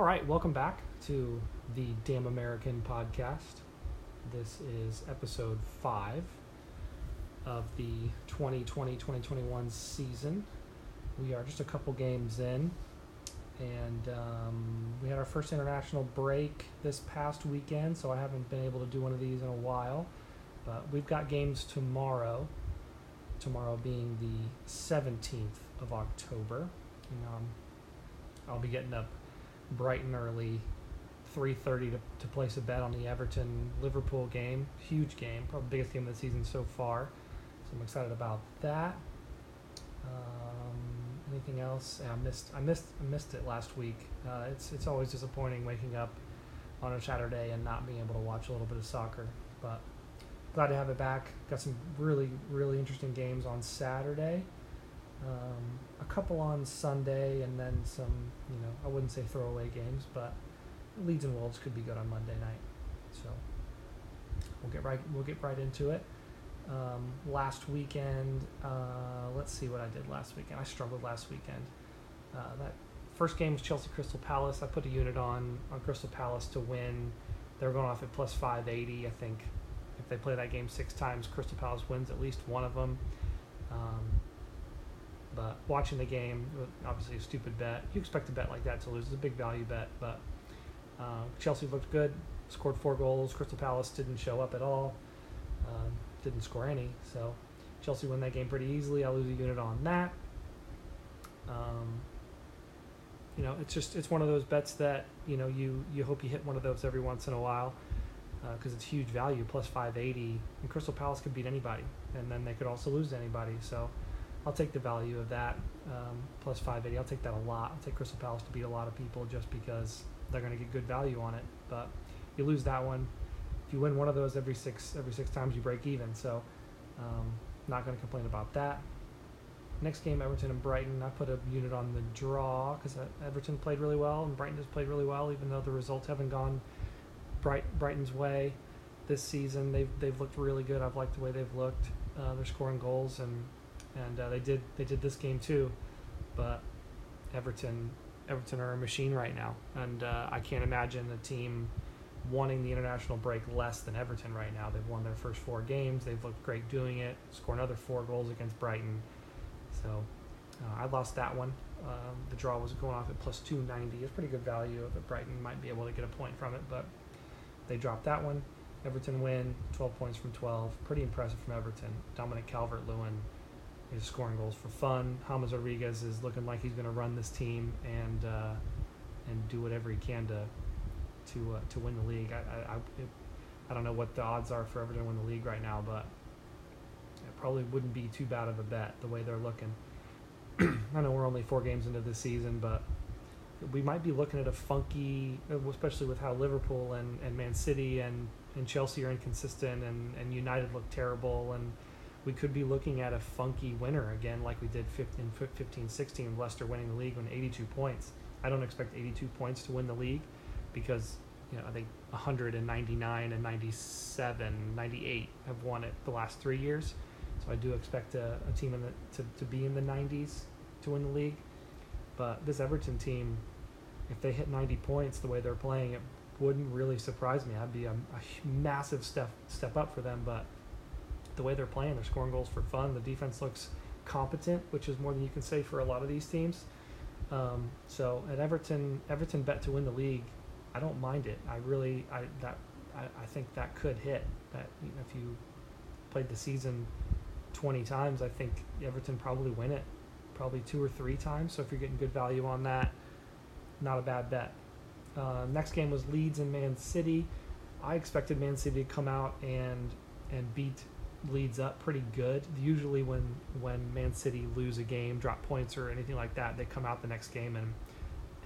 All right, welcome back to the Damn American podcast. This is episode five of the 2020 2021 season. We are just a couple games in, and um, we had our first international break this past weekend, so I haven't been able to do one of these in a while. But we've got games tomorrow, tomorrow being the 17th of October. And, um, I'll be getting up bright and early 3.30 to, to place a bet on the everton liverpool game. Huge game probably biggest game of the season so far. So i'm excited about that. Um, anything else? Yeah, i missed i missed i missed it last week. Uh, it's it's always disappointing waking up on a saturday and not being able to watch a little bit of soccer but glad to have it back. Got some really really interesting games on saturday um, a couple on Sunday, and then some, you know, I wouldn't say throwaway games, but Leeds and Wolves could be good on Monday night. So we'll get right we'll get right into it. Um, last weekend, uh, let's see what I did last weekend. I struggled last weekend. Uh, that first game was Chelsea Crystal Palace. I put a unit on on Crystal Palace to win. They were going off at plus 580. I think if they play that game six times, Crystal Palace wins at least one of them. Um, but watching the game, obviously a stupid bet. You expect a bet like that to lose. It's a big value bet, but uh, Chelsea looked good, scored four goals. Crystal Palace didn't show up at all, um, didn't score any. So Chelsea win that game pretty easily. I lose a unit on that. Um, you know, it's just it's one of those bets that you know you you hope you hit one of those every once in a while because uh, it's huge value plus 580 and crystal palace could beat anybody and then they could also lose anybody so I'll take the value of that um, plus 580. I'll take that a lot. I'll take Crystal Palace to beat a lot of people just because they're going to get good value on it. But you lose that one. If you win one of those every six every six times, you break even. So um, not going to complain about that. Next game, Everton and Brighton. I put a unit on the draw because Everton played really well and Brighton has played really well, even though the results haven't gone Bright, Brighton's way this season. They've they've looked really good. I've liked the way they've looked. Uh, they're scoring goals and and uh, they did they did this game too, but Everton Everton are a machine right now, and uh, I can't imagine a team wanting the international break less than Everton right now. They've won their first four games. They've looked great doing it. Score another four goals against Brighton. So uh, I lost that one. Um, the draw was going off at plus 290. It's pretty good value. But Brighton might be able to get a point from it, but they dropped that one. Everton win, 12 points from 12. Pretty impressive from Everton. Dominic Calvert-Lewin is scoring goals for fun. James Rodriguez is looking like he's going to run this team and uh, and do whatever he can to to uh, to win the league. I I, I, I, don't know what the odds are for Everton to win the league right now, but it probably wouldn't be too bad of a bet the way they're looking. I know we're only four games into the season, but we might be looking at a funky, especially with how Liverpool and, and Man City and, and Chelsea are inconsistent and, and United look terrible and we could be looking at a funky winner again, like we did 15, 15 16, Leicester winning the league on 82 points. I don't expect 82 points to win the league because you know I think 199 and 97, 98 have won it the last three years. So I do expect a, a team in the, to, to be in the 90s to win the league. But this Everton team, if they hit 90 points the way they're playing, it wouldn't really surprise me. I'd be a, a massive step step up for them, but the way they're playing. They're scoring goals for fun. The defense looks competent, which is more than you can say for a lot of these teams. Um, so at Everton, Everton bet to win the league. I don't mind it. I really, I that, I, I think that could hit. That you know, if you played the season 20 times, I think Everton probably win it, probably two or three times. So if you're getting good value on that, not a bad bet. Uh, next game was Leeds and Man City. I expected Man City to come out and and beat Leeds up pretty good. Usually, when when Man City lose a game, drop points or anything like that, they come out the next game and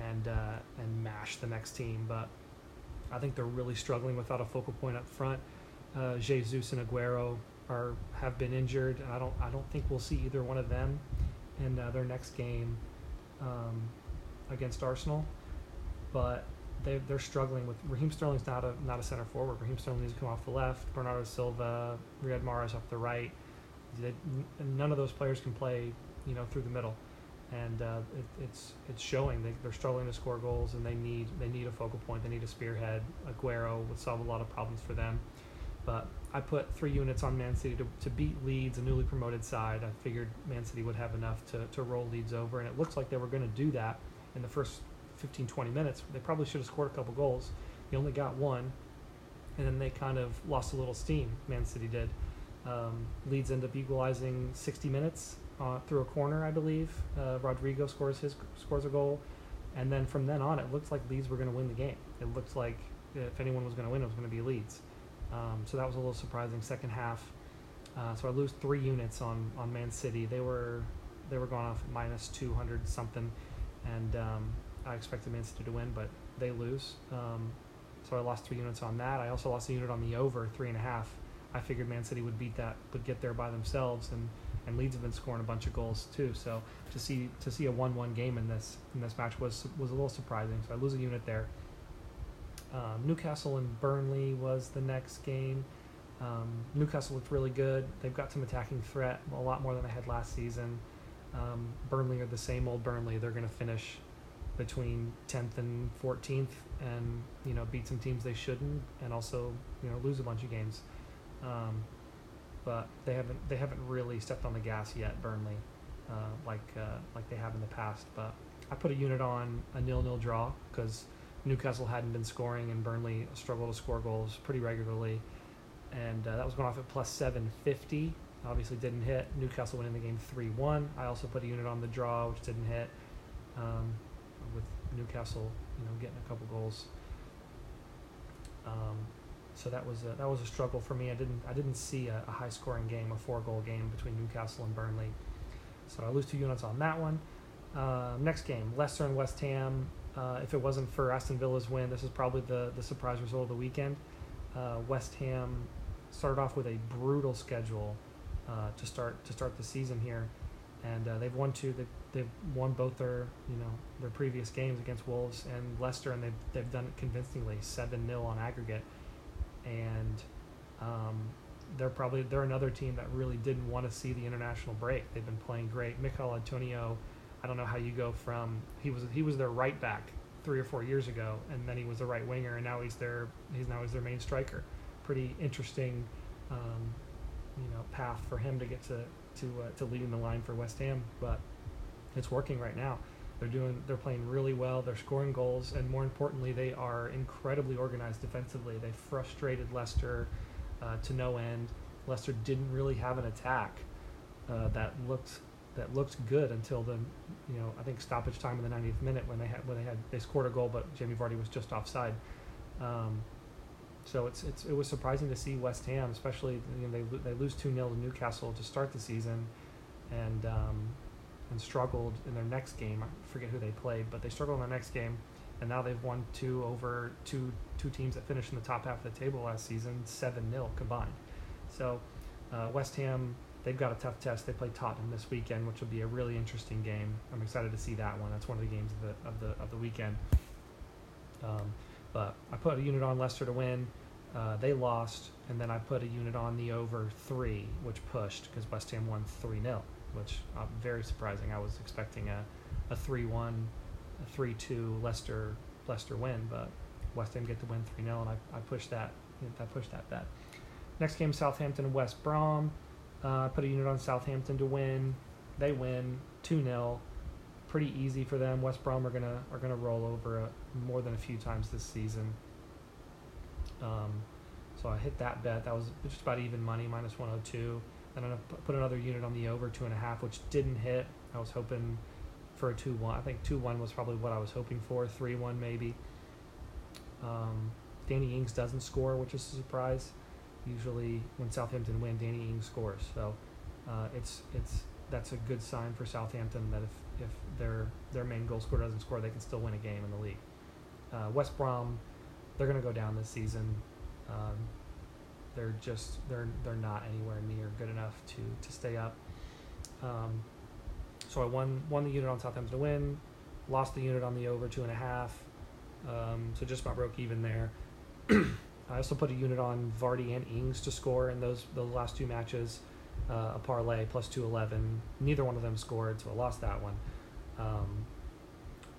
and uh, and mash the next team. But I think they're really struggling without a focal point up front. Uh, Jesus and Aguero are have been injured, I don't I don't think we'll see either one of them in uh, their next game um, against Arsenal. But they they're struggling with Raheem Sterling's not a not a center forward. Raheem Sterling needs to come off the left. Bernardo Silva, Riyad Mahrez off the right. They, none of those players can play, you know, through the middle. and uh, it, it's it's showing. They, they're struggling to score goals, and they need they need a focal point. They need a spearhead. Aguero would solve a lot of problems for them. But I put three units on Man City to, to beat Leeds, a newly promoted side. I figured Man City would have enough to, to roll Leeds over, and it looks like they were going to do that in the first 15, 20 minutes. They probably should have scored a couple goals. They only got one, and then they kind of lost a little steam. Man City did. Um, Leeds end up equalizing 60 minutes uh, through a corner, I believe. Uh, Rodrigo scores his scores a goal, and then from then on, it looked like Leeds were going to win the game. It looked like if anyone was going to win, it was going to be Leeds. Um, so that was a little surprising. Second half, uh, so I lose three units on on Man City. They were they were going off minus 200 something, and um, I expected Man City to win, but they lose. Um, so I lost three units on that. I also lost a unit on the over three and a half. I figured Man City would beat that, would get there by themselves, and and Leeds have been scoring a bunch of goals too. So to see to see a one-one game in this in this match was was a little surprising. So I lose a unit there. Um, Newcastle and Burnley was the next game. Um, Newcastle looked really good. They've got some attacking threat, a lot more than they had last season. Um, Burnley are the same old Burnley. They're going to finish between 10th and 14th, and you know beat some teams they shouldn't, and also you know lose a bunch of games. Um, but they haven't they haven't really stepped on the gas yet, Burnley, uh, like uh, like they have in the past. But I put a unit on a nil-nil draw because Newcastle hadn't been scoring and Burnley struggled to score goals pretty regularly, and uh, that was going off at plus 750. Obviously didn't hit. Newcastle winning the game 3-1. I also put a unit on the draw, which didn't hit. Um, Newcastle, you know, getting a couple goals. Um, so that was a, that was a struggle for me. I didn't I didn't see a, a high scoring game, a four goal game between Newcastle and Burnley. So I lose two units on that one. Uh, next game, Leicester and West Ham. Uh, if it wasn't for Aston Villa's win, this is probably the, the surprise result of the weekend. Uh, West Ham started off with a brutal schedule uh, to start to start the season here, and uh, they've won two. They've, they've won both their you know their previous games against Wolves and Leicester, and they've they've done it convincingly, seven 0 on aggregate, and um, they're probably they're another team that really didn't want to see the international break. They've been playing great. Michail Antonio I don't know how you go from he was he was their right back three or four years ago, and then he was the right winger, and now he's their he's now he's their main striker. Pretty interesting, um, you know, path for him to get to to uh, to leading the line for West Ham, but it's working right now. They're doing they're playing really well. They're scoring goals, and more importantly, they are incredibly organized defensively. They frustrated Leicester uh, to no end. Leicester didn't really have an attack uh, that looked that looked good until the, you know, I think stoppage time in the 90th minute when they had when they had they scored a goal, but Jamie Vardy was just offside. Um, so it's, it's it was surprising to see West Ham, especially you know, they they lose two 0 to Newcastle to start the season, and um, and struggled in their next game. I forget who they played, but they struggled in their next game, and now they've won two over two two teams that finished in the top half of the table last season, seven 0 combined. So uh, West Ham they've got a tough test. They play Tottenham this weekend, which will be a really interesting game. I'm excited to see that one. That's one of the games of the of the of the weekend. Um, but I put a unit on Leicester to win. Uh, they lost, and then I put a unit on the over three, which pushed because West Ham won three 0 which uh, very surprising. I was expecting a a three one, a three two Leicester Leicester win, but West Ham get to win three 0 and I, I pushed that I pushed that bet. Next game, Southampton West Brom. Uh, I put a unit on Southampton to win. They win 2 0. Pretty easy for them. West Brom are gonna are gonna roll over a, more than a few times this season. Um, so I hit that bet. That was just about even money, minus 102. Then I put another unit on the over two and a half, which didn't hit. I was hoping for a two one. I think two one was probably what I was hoping for. Three one maybe. Um, Danny Ings doesn't score, which is a surprise usually when Southampton win, Danny Ings scores. So uh, it's it's that's a good sign for Southampton that if, if their their main goal scorer doesn't score, they can still win a game in the league. Uh, West Brom, they're going to go down this season. Um, they're just they're they're not anywhere near good enough to to stay up. Um, so I won won the unit on Southampton to win, lost the unit on the over two and a half. Um, so just about broke even there. I also put a unit on Vardy and Ings to score in those the last two matches. Uh, a parlay plus 211. Neither one of them scored, so I lost that one. Um,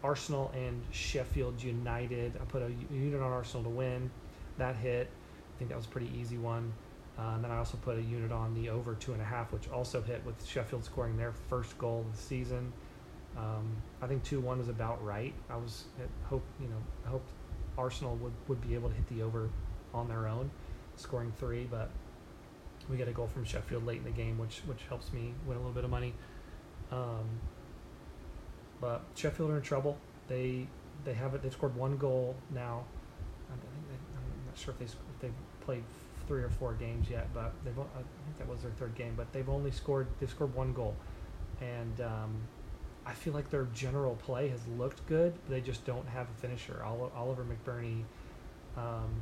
Arsenal and Sheffield United. I put a unit on Arsenal to win. That hit. I think that was a pretty easy one. Uh, and then I also put a unit on the over two and a half, which also hit with Sheffield scoring their first goal of the season. Um, I think two one was about right. I was I hope you know I hoped Arsenal would, would be able to hit the over on their own, scoring three, but we get a goal from Sheffield late in the game, which which helps me win a little bit of money. Um, but Sheffield are in trouble. They they have it. They've scored one goal now. They, I'm not sure if they if they've played three or four games yet, but they've I think that was their third game. But they've only scored they've scored one goal, and um, I feel like their general play has looked good. They just don't have a finisher. Oliver McBurnie um,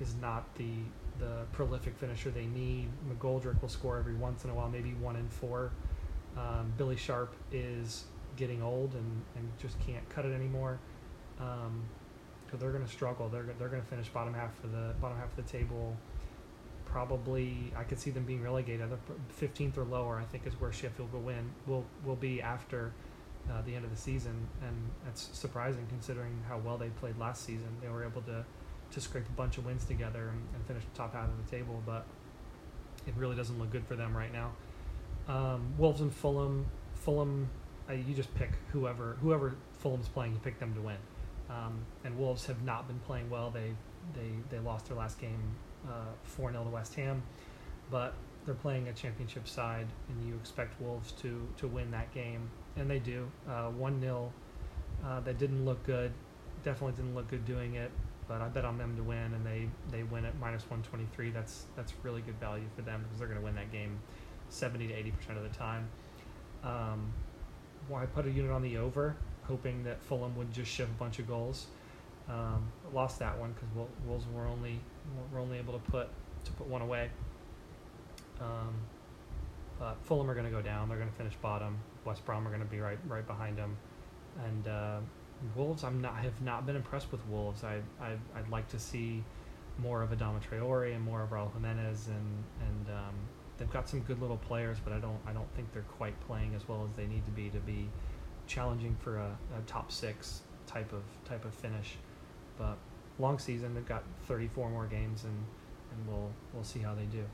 is not the the prolific finisher they need. McGoldrick will score every once in a while, maybe one in four. Um, Billy Sharp is getting old and, and just can't cut it anymore. Um, so they're going to struggle. They're they're going to finish bottom half of the bottom half of the table. Probably, I could see them being relegated. Fifteenth or lower, I think, is where Sheffield will win. Will will be after uh, the end of the season, and that's surprising considering how well they played last season. They were able to to scrape a bunch of wins together and, and finish the top half of the table, but it really doesn't look good for them right now. Um, Wolves and Fulham. Fulham, uh, you just pick whoever whoever Fulham's playing, you pick them to win. Um, and Wolves have not been playing well. They they they lost their last game uh, four uh, 0 to West Ham, but they're playing a championship side, and you expect Wolves to to win that game, and they do. Uh, one uh, 0 uh, That didn't look good. Definitely didn't look good doing it but I bet on them to win, and they they win at minus 123. That's that's really good value for them because they're going to win that game 70 to 80 percent of the time. Um, well, I put a unit on the over, hoping that Fulham would just shove a bunch of goals. Um, lost that one because Wolves were only were only able to put to put one away. Um, but Fulham are going to go down. They're going to finish bottom. West Brom are going to be right right behind them, and uh, Wolves, I'm not have not been impressed with Wolves. I, I I'd like to see more of Adama Traore and more of Raul Jimenez, and and um, they've got some good little players, but I don't I don't think they're quite playing as well as they need to be to be challenging for a, a top six type of type of finish. But long season, they've got 34 more games, and and we'll we'll see how they do.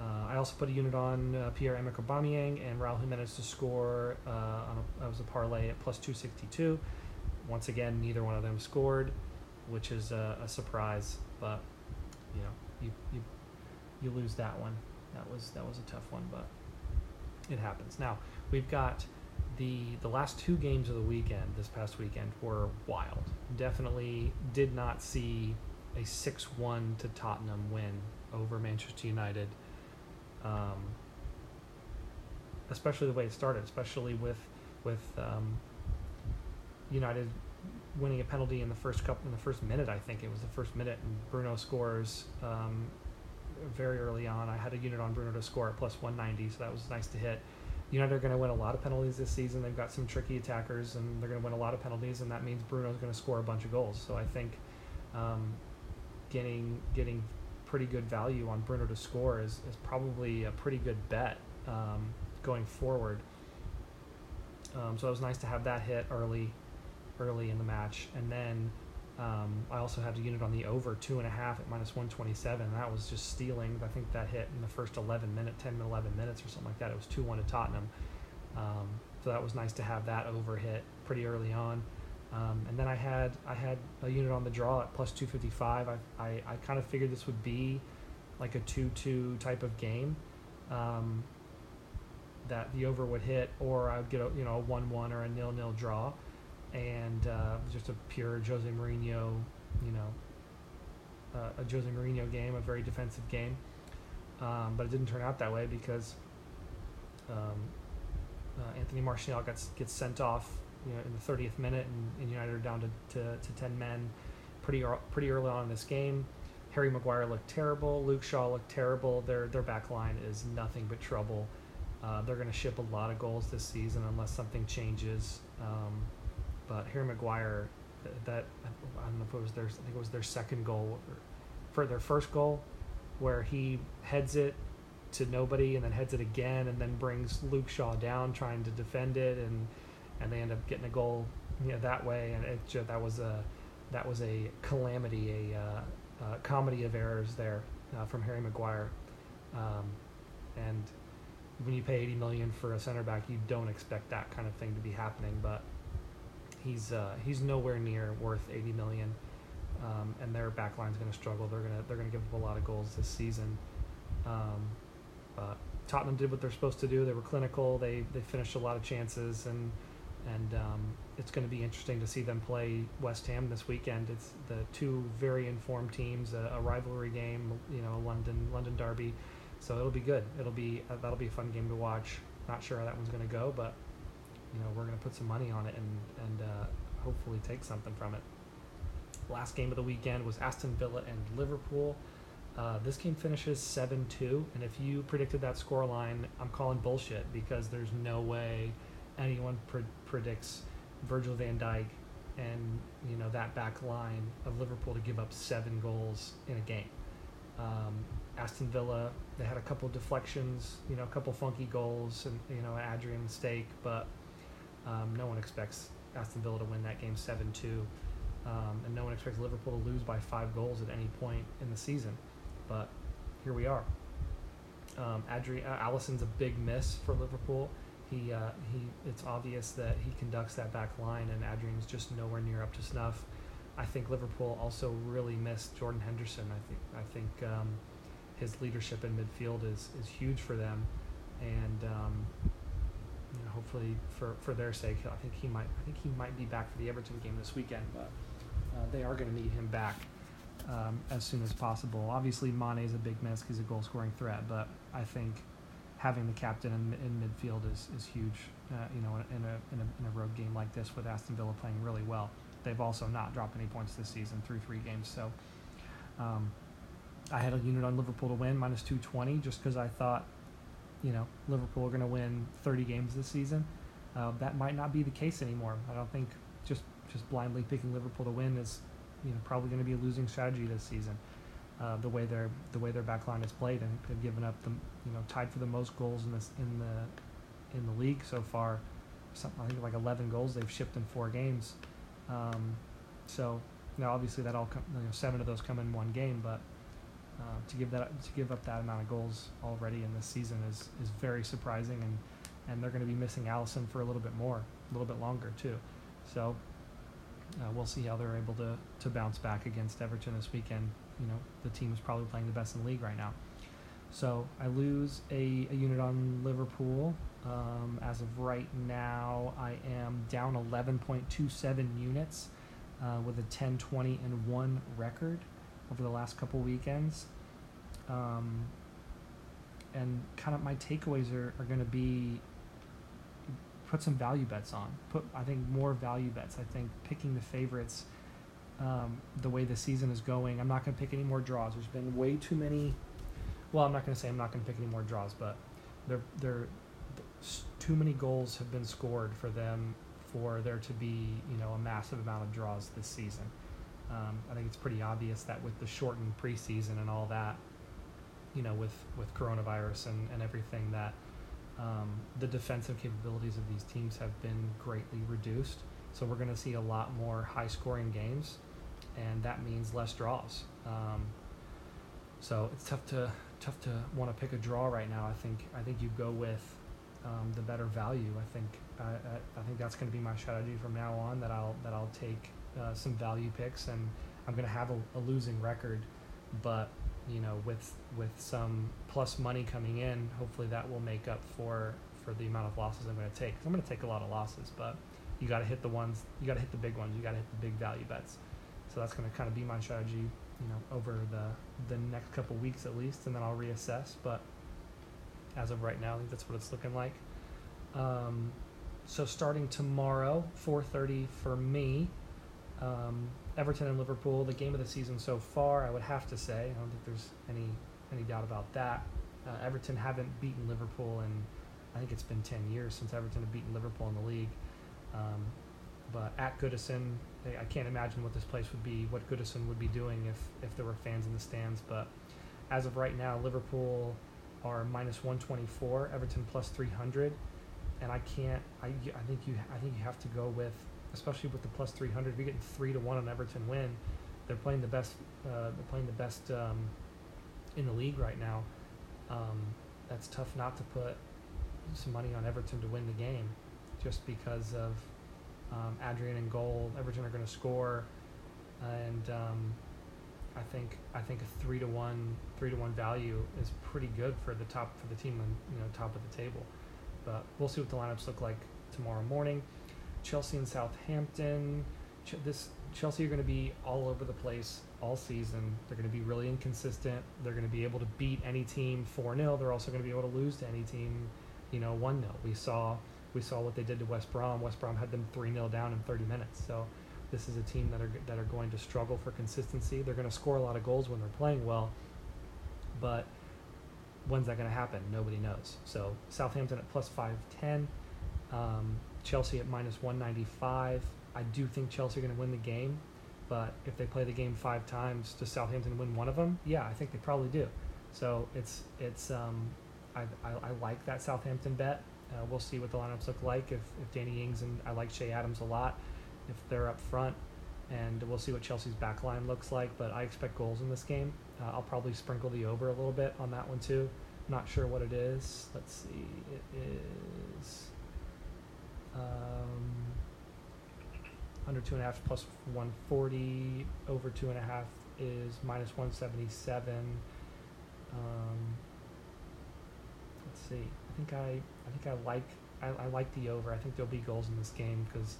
Uh, I also put a unit on uh, Pierre Emerick Aubameyang and Raul Jimenez to score uh, on a, was a parlay at plus 262 once again, neither one of them scored, which is a, a surprise. But you know, you, you you lose that one. That was that was a tough one, but it happens. Now we've got the the last two games of the weekend. This past weekend were wild. Definitely did not see a six-one to Tottenham win over Manchester United. Um, especially the way it started, especially with with um, United winning a penalty in the first couple in the first minute. I think it was the first minute, and Bruno scores um, very early on. I had a unit on Bruno to score at plus 190, so that was nice to hit. United are going to win a lot of penalties this season. They've got some tricky attackers, and they're going to win a lot of penalties, and that means Bruno's going to score a bunch of goals. So I think um, getting getting pretty good value on Bruno to score is, is probably a pretty good bet um, going forward. Um, so it was nice to have that hit early early in the match, and then um, I also had a unit on the over two and a half at minus 127. That was just stealing. I think that hit in the first 11 minute, 10 11 minutes or something like that. It was 2 1 to Tottenham. Um, so that was nice to have that over hit pretty early on. Um, and then I had I had a unit on the draw at plus 255. I, I, I kind of figured this would be like a 2 2 type of game. Um, that the over would hit, or I'd get a you know a one one or a nil nil draw and uh, just a pure Jose Mourinho, you know, uh, a Jose Mourinho game, a very defensive game. Um, but it didn't turn out that way because um, uh, Anthony Martial gets gets sent off, you know, in the 30th minute, and, and United are down to, to, to 10 men pretty pretty early on in this game. Harry Maguire looked terrible. Luke Shaw looked terrible. Their their back line is nothing but trouble. Uh, they're going to ship a lot of goals this season unless something changes. Um, but Harry Maguire, that I don't know if it was their I think it was their second goal for their first goal, where he heads it to nobody and then heads it again and then brings Luke Shaw down trying to defend it and and they end up getting a goal, you know, that way, and it that was a that was a calamity, a uh, comedy of errors there uh, from Harry Maguire, um, and when you pay 80 million for a center back, you don't expect that kind of thing to be happening, but he's uh, he's nowhere near worth 80 million. Um, and their backline's going to struggle. They're going to they're to give up a lot of goals this season. Um, but Tottenham did what they're supposed to do. They were clinical. They they finished a lot of chances, and and um, it's going to be interesting to see them play West Ham this weekend. It's the two very informed teams, a, a rivalry game, you know, London London derby. So it'll be good. It'll be uh, that'll be a fun game to watch. Not sure how that one's going to go, but you know we're going to put some money on it and and uh, hopefully take something from it. Last game of the weekend was Aston Villa and Liverpool. Uh, this game finishes 7 2, and if you predicted that score line, I'm calling bullshit because there's no way anyone pre- predicts Virgil van Dijk and you know that back line of Liverpool to give up seven goals in a game. Um, Aston Villa, they had a couple deflections, you know, a couple funky goals, and you know, Adrian mistake, but um, no one expects Aston Villa to win that game seven two, um, and no one expects Liverpool to lose by five goals at any point in the season but here we are. Um, Adri- uh, Alisson's a big miss for Liverpool. He, uh, he, it's obvious that he conducts that back line, and Adrian's just nowhere near up to snuff. I think Liverpool also really missed Jordan Henderson. I think, I think um, his leadership in midfield is, is huge for them, and um, you know, hopefully for, for their sake, I think he might, I think he might be back for the Everton game this weekend. But uh, they are going to need him back um, as soon as possible. Obviously, Mane is a big miss he's a goal scoring threat, but I think having the captain in, in midfield is, is huge. Uh, you know, in a, in a in a road game like this with Aston Villa playing really well, they've also not dropped any points this season through three games. So, um, I had a unit on Liverpool to win minus two twenty just because I thought, you know, Liverpool are going to win thirty games this season. Uh, that might not be the case anymore. I don't think just just blindly picking Liverpool to win is you know probably going to be a losing strategy this season. Uh, the way their the way their back line has played and have given up the you know tied for the most goals in this in the in the league so far. Something I think like 11 goals they've shipped in four games. Um, so now obviously that all come, you know seven of those come in one game, but uh, to give that to give up that amount of goals already in this season is is very surprising and and they're going to be missing Alisson for a little bit more, a little bit longer too. So uh, we'll see how they're able to, to bounce back against Everton this weekend. You know, the team is probably playing the best in the league right now. So I lose a, a unit on Liverpool. Um, as of right now, I am down 11.27 units uh, with a 10, 20, and 1 record over the last couple weekends. Um, and kind of my takeaways are, are going to be put some value bets on. Put I think more value bets. I think picking the favorites. Um, the way the season is going, I'm not going to pick any more draws. There's been way too many. Well, I'm not going to say I'm not going to pick any more draws, but there there too many goals have been scored for them for there to be you know a massive amount of draws this season. Um, I think it's pretty obvious that with the shortened preseason and all that, you know, with with coronavirus and, and everything that um, the defensive capabilities of these teams have been greatly reduced. So we're going to see a lot more high scoring games, and that means less draws. Um, so it's tough to tough to want to pick a draw right now. I think I think you go with um, the better value. I think I, I, I think that's going to be my strategy from now on. That I'll that I'll take uh, some value picks, and I'm going to have a, a losing record, but you know, with with some plus money coming in, hopefully that will make up for for the amount of losses I'm going to take. I'm going to take a lot of losses, but you got to hit the ones, you got to hit the big ones, you got to hit the big value bets. So that's going to kind of be my strategy, you know, over the the next couple weeks at least, and then I'll reassess. But as of right now, I think that's what it's looking like. Um, so starting tomorrow, 4:30 for me. Um, Everton and Liverpool, the game of the season so far, I would have to say. I don't think there's any any doubt about that. Uh, Everton haven't beaten Liverpool in, I think it's been 10 years since Everton have beaten Liverpool in the league. Um, but at Goodison, I can't imagine what this place would be, what Goodison would be doing if, if there were fans in the stands. But as of right now, Liverpool are minus 124, Everton plus 300, and I can't. I, I think you I think you have to go with, especially with the plus three hundred. If you're getting three to one on Everton win, they're playing the best. Uh, they're playing the best um, in the league right now. Um, that's tough not to put some money on Everton to win the game, just because of um, Adrian and goal. Everton are going to score, and um, I think I think a three to one three to one value is pretty good for the top for the team on you know top of the table. But we'll see what the lineups look like tomorrow morning. Chelsea and Southampton. Ch- this Chelsea are going to be all over the place all season. They're going to be really inconsistent. They're going to be able to beat any team 4 0. They're also going to be able to lose to any team, you know, 1 0. We saw we saw what they did to West Brom. West Brom had them 3 0 down in 30 minutes. So this is a team that are that are going to struggle for consistency. They're going to score a lot of goals when they're playing well, but when's that going to happen? Nobody knows. So Southampton at plus 510, um, Chelsea at minus 195. I do think Chelsea are going to win the game, but if they play the game five times, does Southampton win one of them? Yeah, I think they probably do. So it's it's um, I, I, I like that Southampton bet. Uh, we'll see what the lineups look like if, if Danny Ings and I like Che Adams a lot if they're up front, and we'll see what Chelsea's back line looks like. But I expect goals in this game. Uh, I'll probably sprinkle the over a little bit on that one too. Not sure what it is. Let's see. It is under two and a half plus 140. Over two and a half is minus 177. Um, let's see. I think I I think I like I, I like the over. I think there'll be goals in this game because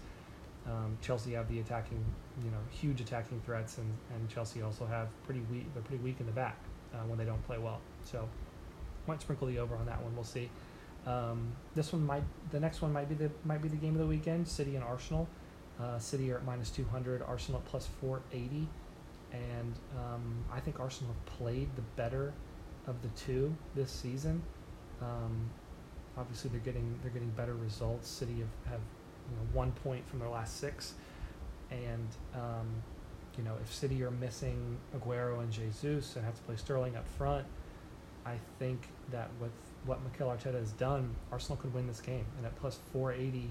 um, Chelsea have the attacking, you know, huge attacking threats, and, and Chelsea also have pretty weak. They're pretty weak in the back uh, when they don't play well. So, might sprinkle the over on that one. We'll see. Um, this one might. The next one might be the might be the game of the weekend. City and Arsenal. Uh, City are at minus two hundred. Arsenal at plus four eighty, and um, I think Arsenal have played the better of the two this season. Um, obviously, they're getting they're getting better results. City have, have you know one point from their last six, and um, you know if City are missing Aguero and Jesus and have to play Sterling up front, I think that with what Mikel Arteta has done, Arsenal could win this game. And at plus 480,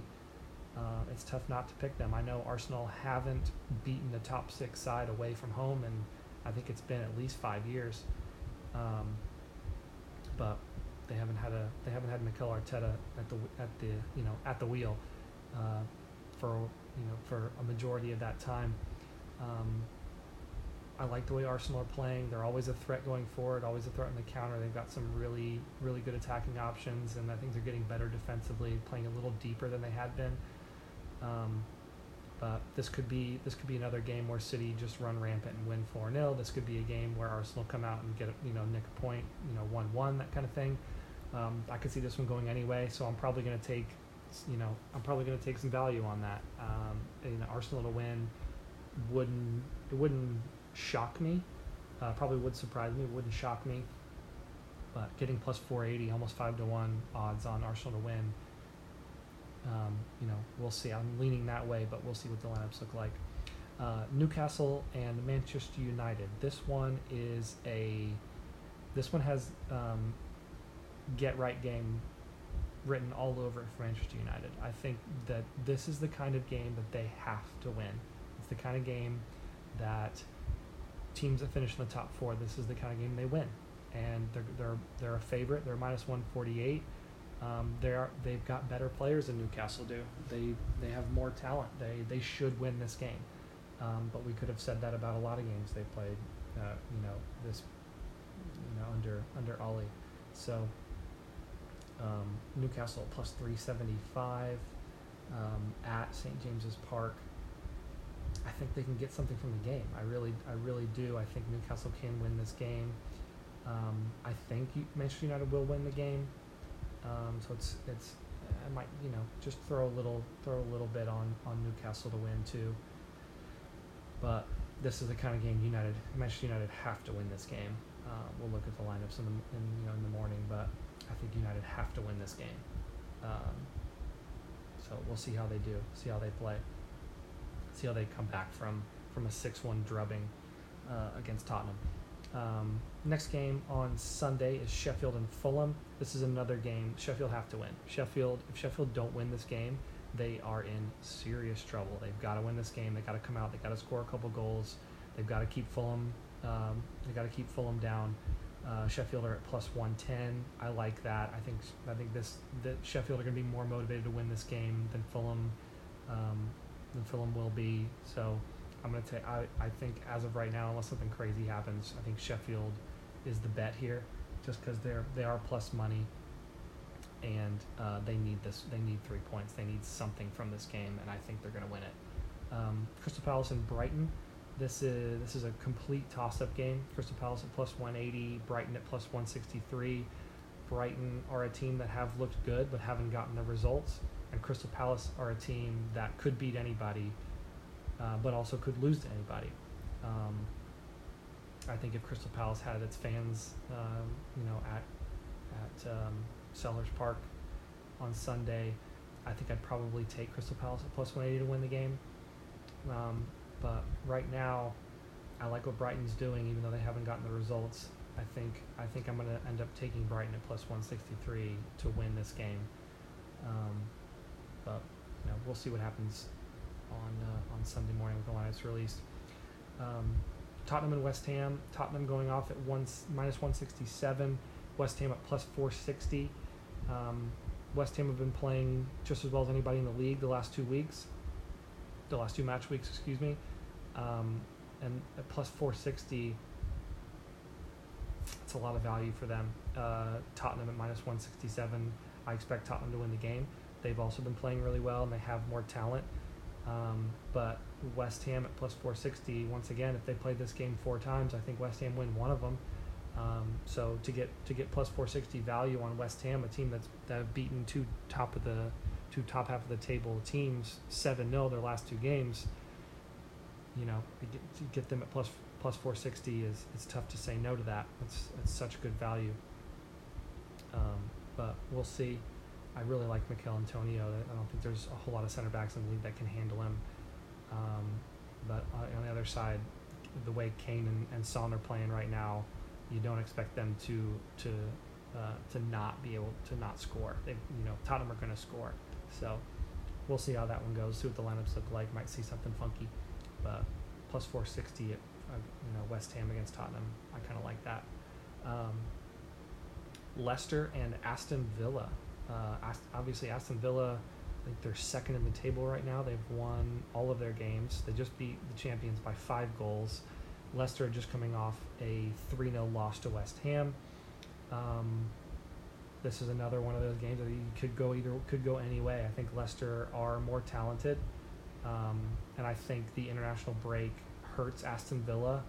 uh, it's tough not to pick them. I know Arsenal haven't beaten the top six side away from home, and I think it's been at least five years. Um, but they haven't had a they haven't had Mikel Arteta at the at the you know at the wheel uh, for you know for a majority of that time. Um, I like the way Arsenal are playing. They're always a threat going forward, always a threat on the counter. They've got some really, really good attacking options, and I think they're getting better defensively, playing a little deeper than they had been. Um, but this could be this could be another game where City just run rampant and win four 0 This could be a game where Arsenal come out and get you know nick a point, you know one one that kind of thing. Um, I could see this one going anyway, so I'm probably going to take you know, I'm probably going to take some value on that. Um, you know, Arsenal to win wouldn't it wouldn't shock me. Uh, probably would surprise me. It wouldn't shock me. But getting plus 480, almost five to one odds on Arsenal to win. Um, you know, we'll see. I'm leaning that way, but we'll see what the lineups look like. Uh, Newcastle and Manchester United. This one is a. This one has um, get right game written all over it for Manchester United. I think that this is the kind of game that they have to win. It's the kind of game that teams that finish in the top four, this is the kind of game they win. And they're they're they're a favorite. They're minus one forty eight. Um, they are they've got better players than Newcastle do. They they have more talent. They they should win this game. Um, but we could have said that about a lot of games they played. Uh, you know this. You know under under Ole. So um, Newcastle plus 375 um, at St. James's Park. I think they can get something from the game. I really, I really do. I think Newcastle can win this game. Um, I think Manchester United will win the game. Um, so it's, it's, I might, you know, just throw a little, throw a little bit on on Newcastle to win too. But this is the kind of game United, Manchester United have to win this game. Uh, we'll look at the lineups in the, in, you know, in the morning, but I think United have to win this game. Um, so we'll see how they do, see how they play, see how they come back from from a six-one drubbing uh, against Tottenham. Um, next game on Sunday is Sheffield and Fulham. This is another game Sheffield have to win. Sheffield, if Sheffield don't win this game, they are in serious trouble. They've got to win this game. They got to come out. They got to score a couple goals. They've got to keep Fulham. Um, they got to keep Fulham down. Uh, Sheffield are at plus 110. I like that. I think I think this that Sheffield are going to be more motivated to win this game than Fulham um, than Fulham will be. So I'm going to take. I I think as of right now, unless something crazy happens, I think Sheffield is the bet here, just because they're they are plus money, and uh, they need this. They need three points. They need something from this game, and I think they're going to win it. Um, Crystal Palace and Brighton. This is this is a complete toss-up game. Crystal Palace at plus 180, Brighton at plus 163. Brighton are a team that have looked good but haven't gotten the results, and Crystal Palace are a team that could beat anybody, uh, but also could lose to anybody. Um, I think if Crystal Palace had its fans, um, you know, at at um, Selhurst Park on Sunday, I think I'd probably take Crystal Palace at plus 180 to win the game. Um, but right now, I like what Brighton's doing, even though they haven't gotten the results. I think I think I'm going to end up taking Brighton at plus 163 to win this game. Um, but you know, we'll see what happens on uh, on Sunday morning with the line it's released. Um, Tottenham and West Ham. Tottenham going off at one minus 167. West Ham at plus 460. Um, West Ham have been playing just as well as anybody in the league the last two weeks, the last two match weeks, excuse me. Um, and at plus 460, it's a lot of value for them. Uh, Tottenham at minus 167. I expect Tottenham to win the game. They've also been playing really well and they have more talent. Um, but West Ham at plus 460, once again, if they played this game four times, I think West Ham win one of them. Um, so to get to get plus 460 value on West Ham, a team that's that have beaten two top of the two top half of the table teams seven 0 their last two games, you know, to get them at plus plus 460 is it's tough to say no to that. It's it's such good value. Um, but we'll see. I really like Michail Antonio. I don't think there's a whole lot of center backs in the league that can handle him. Um, but on the other side, the way Kane and, and Son are playing right now, you don't expect them to to uh, to not be able to not score. They you know Tottenham are going to score, so we'll see how that one goes. See what the lineups look like. Might see something funky, but plus 460 at uh, you know West Ham against Tottenham. I kind of like that. Um, Leicester and Aston Villa. Uh, obviously, Aston Villa, I think they're second in the table right now. They've won all of their games. They just beat the champions by five goals. Leicester just coming off a 3 0 loss to West Ham. Um, this is another one of those games that you could go either could go any way. I think Leicester are more talented, um, and I think the international break hurts Aston Villa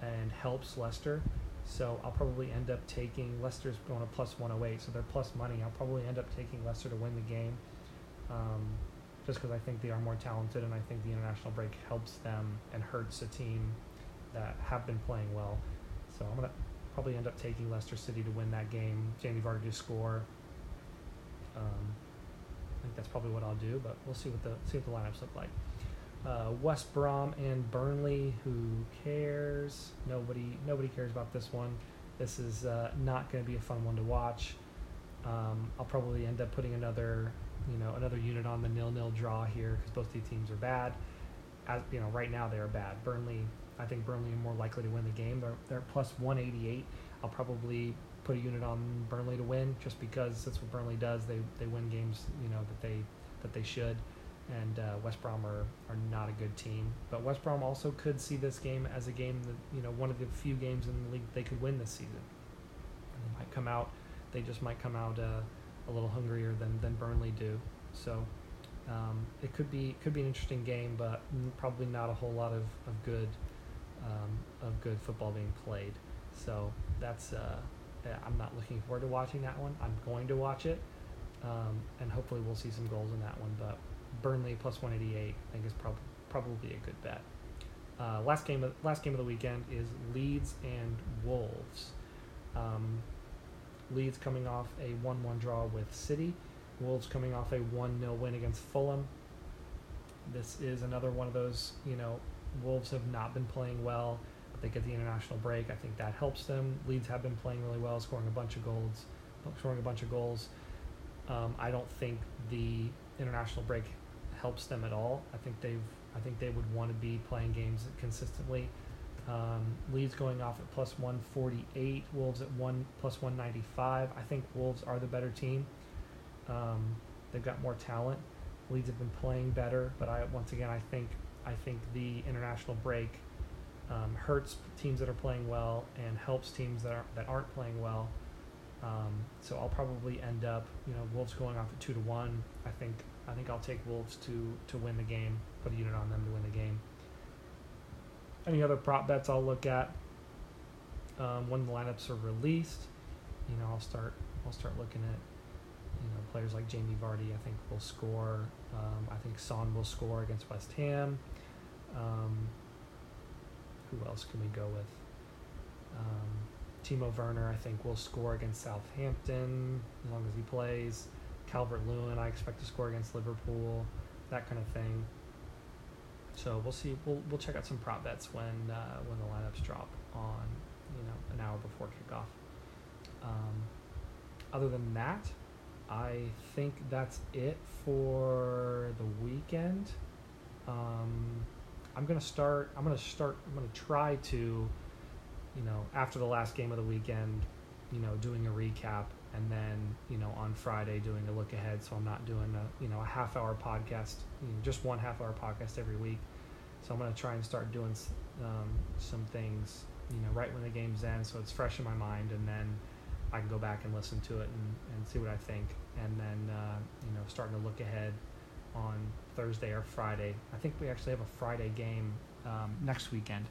and helps Leicester. So I'll probably end up taking Leicester's going to plus 108, so they're plus money. I'll probably end up taking Leicester to win the game, um, just because I think they are more talented, and I think the international break helps them and hurts a team that have been playing well. So I'm gonna probably end up taking Leicester City to win that game. Jamie Vardy to score. Um, I think that's probably what I'll do, but we'll see what the see what the lineups look like. Uh, West Brom and Burnley. Who cares? Nobody. Nobody cares about this one. This is uh, not going to be a fun one to watch. Um, I'll probably end up putting another, you know, another unit on the nil-nil draw here because both these teams are bad. As you know, right now they are bad. Burnley. I think Burnley are more likely to win the game. They're they're plus 188. I'll probably put a unit on Burnley to win just because that's what Burnley does. They they win games, you know, that they that they should and uh, West Brom are, are not a good team. But West Brom also could see this game as a game that you know one of the few games in the league they could win this season. And they might come out, they just might come out uh, a little hungrier than, than Burnley do. So um, it could be could be an interesting game, but probably not a whole lot of, of good um, of good football being played. So that's uh, I'm not looking forward to watching that one. I'm going to watch it, um, and hopefully we'll see some goals in that one. But Burnley plus 188, I think is prob- probably a good bet. Uh, last game of last game of the weekend is Leeds and Wolves. Um, Leeds coming off a 1-1 draw with City. Wolves coming off a 1-0 win against Fulham. This is another one of those, you know, Wolves have not been playing well, but they get the international break. I think that helps them. Leeds have been playing really well, scoring a bunch of goals, scoring a bunch of goals. Um, I don't think the international break helps them at all. I think they've I think they would want to be playing games consistently. Um, Leeds going off at plus 148, Wolves at one plus 195. I think Wolves are the better team. Um, they've got more talent. Leeds have been playing better, but I once again I think I think the international break um, hurts teams that are playing well and helps teams that are that aren't playing well. Um, so I'll probably end up, you know, Wolves going off at two to one. I think I think I'll take Wolves to to win the game. Put a unit on them to win the game. Any other prop bets I'll look at um, when the lineups are released. You know, I'll start I'll start looking at you know players like Jamie Vardy. I think will score. Um, I think Son will score against West Ham. Um, who else can we go with? Um, Timo Werner, I think, will score against Southampton as long as he plays. Calvert Lewin, I expect to score against Liverpool, that kind of thing. So we'll see. We'll we'll check out some prop bets when uh, when the lineups drop on you know an hour before kickoff. Um, other than that, I think that's it for the weekend. Um, I'm gonna start. I'm gonna start. I'm gonna try to, you know, after the last game of the weekend, you know, doing a recap, and then you know on Friday doing a look ahead. So I'm not doing a you know a half hour podcast, you know, just one half hour podcast every week. So I'm gonna try and start doing um, some things, you know, right when the game's end, so it's fresh in my mind, and then I can go back and listen to it and, and see what I think, and then uh, you know starting to look ahead on Thursday or Friday. I think we actually have a Friday game um, next weekend,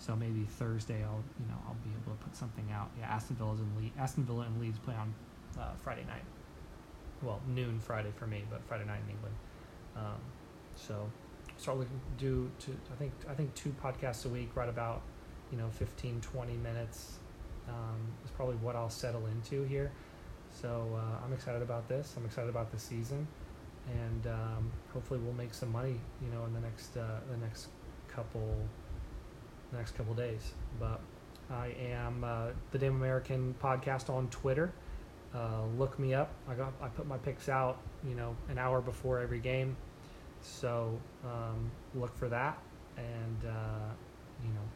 so maybe Thursday I'll you know I'll be able to put something out. Yeah, Aston Villa's and Le- Aston Villa and Leeds play on uh, Friday night. Well, noon Friday for me, but Friday night in England. Um, so start looking do to I think I think two podcasts a week, right about you know 15 20 minutes um, is probably what I'll settle into here. So uh, I'm excited about this. I'm excited about the season and um, hopefully we'll make some money, you know, in the next uh, the next couple the next couple days. But I am uh, the Damn American podcast on Twitter. Uh, look me up. I got I put my picks out, you know, an hour before every game, so um, look for that. And uh, you know,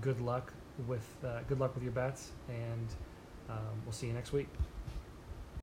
good luck with uh, good luck with your bets, and um, we'll see you next week.